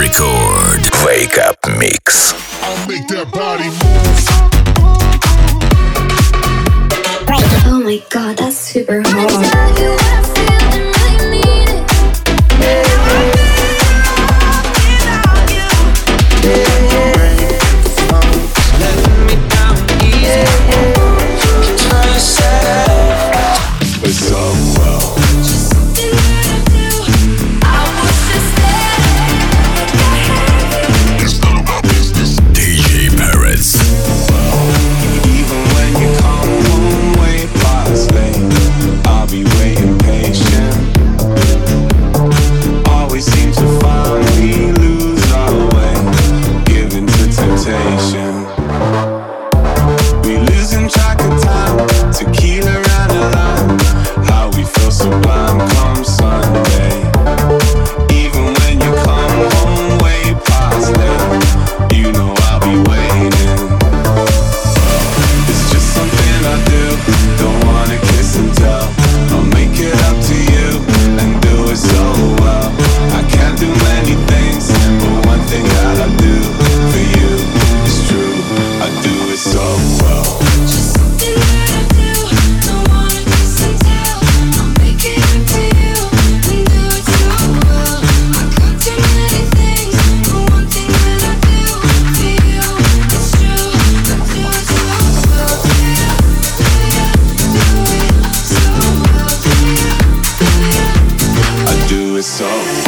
Record. Wake Up Mix. I'll make that body move. Oh my god, that's super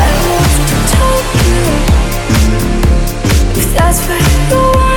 I love to talk to you If that's what you want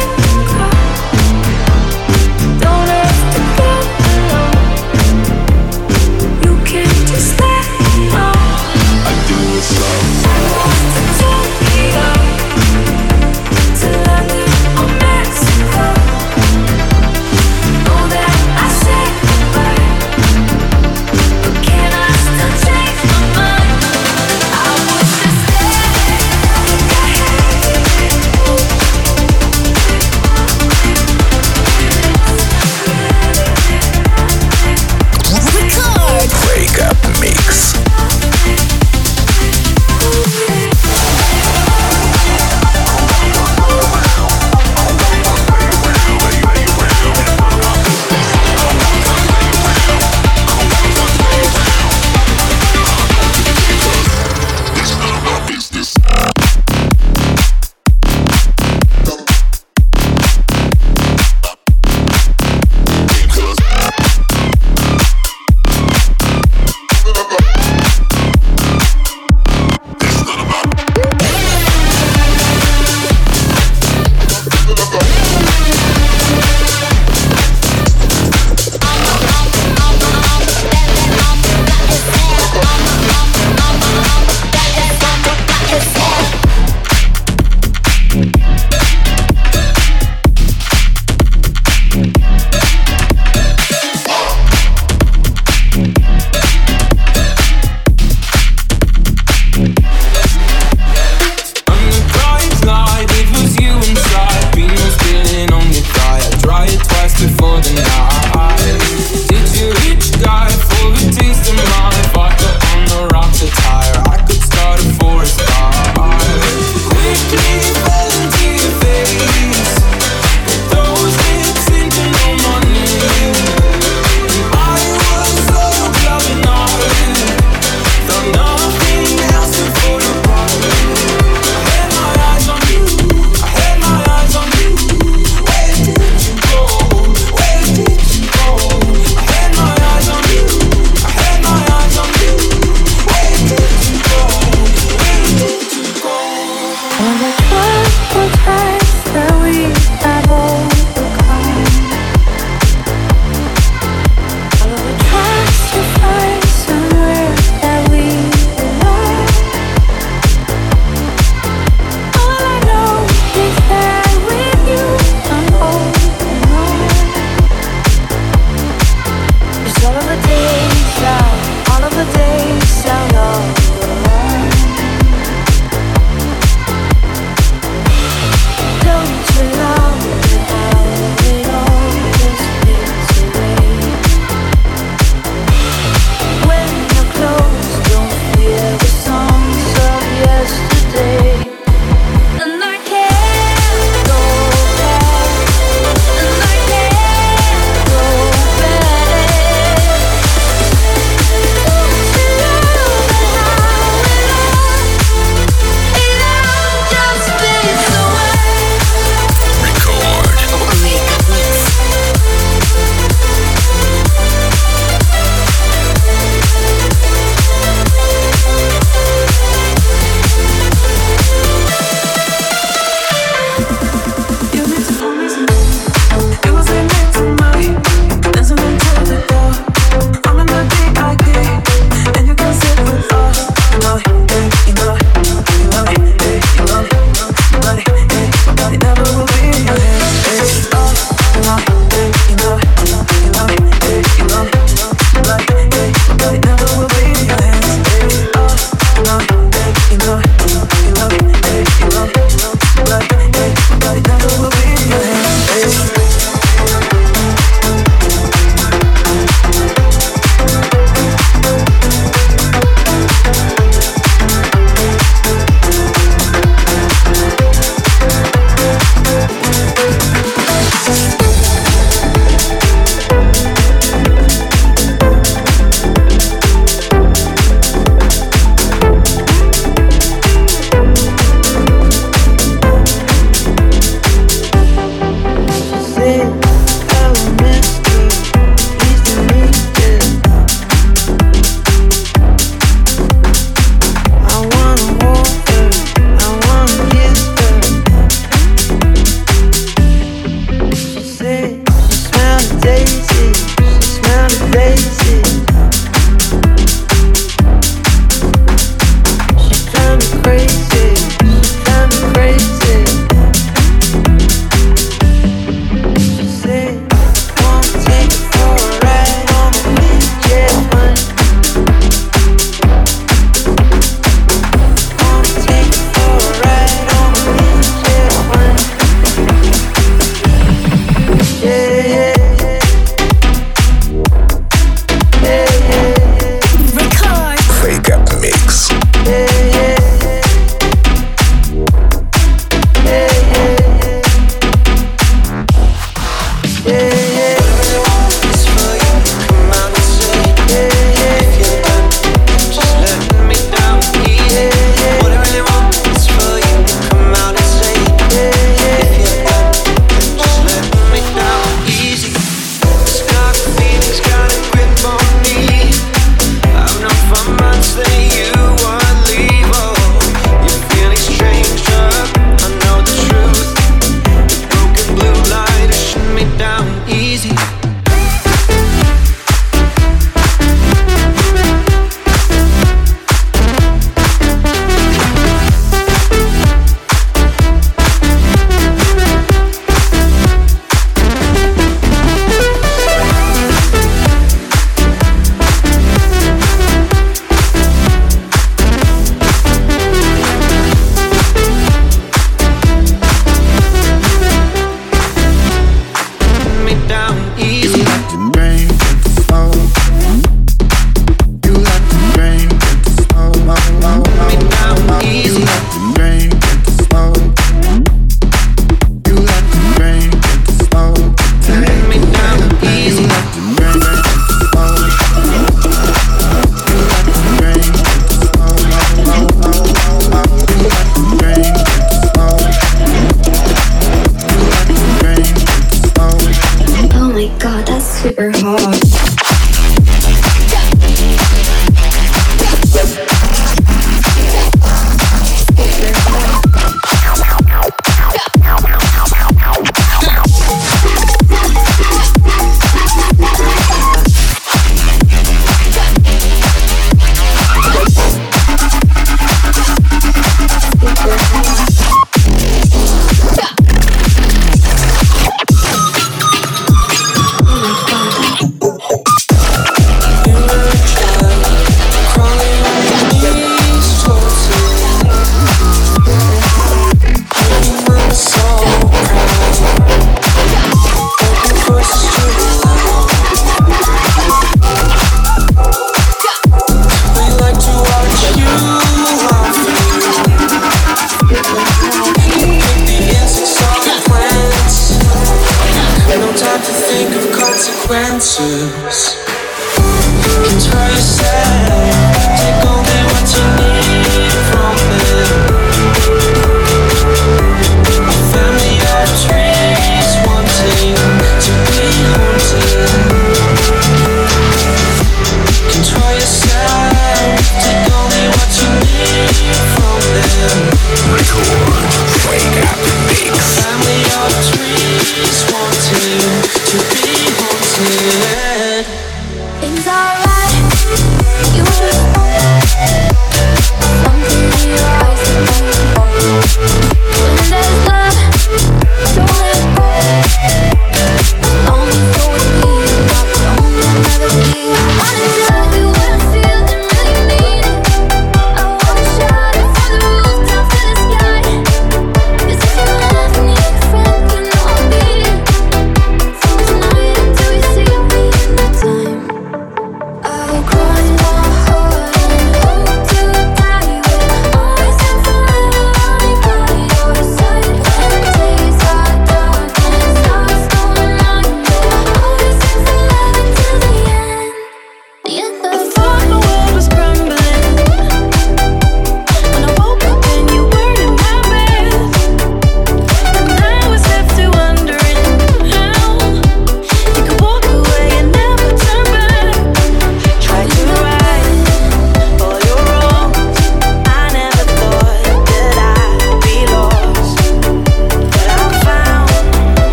super hot.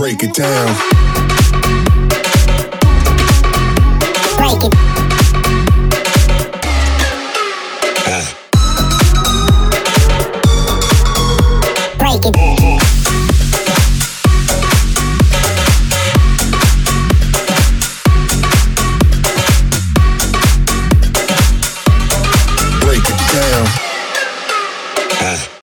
Break it down.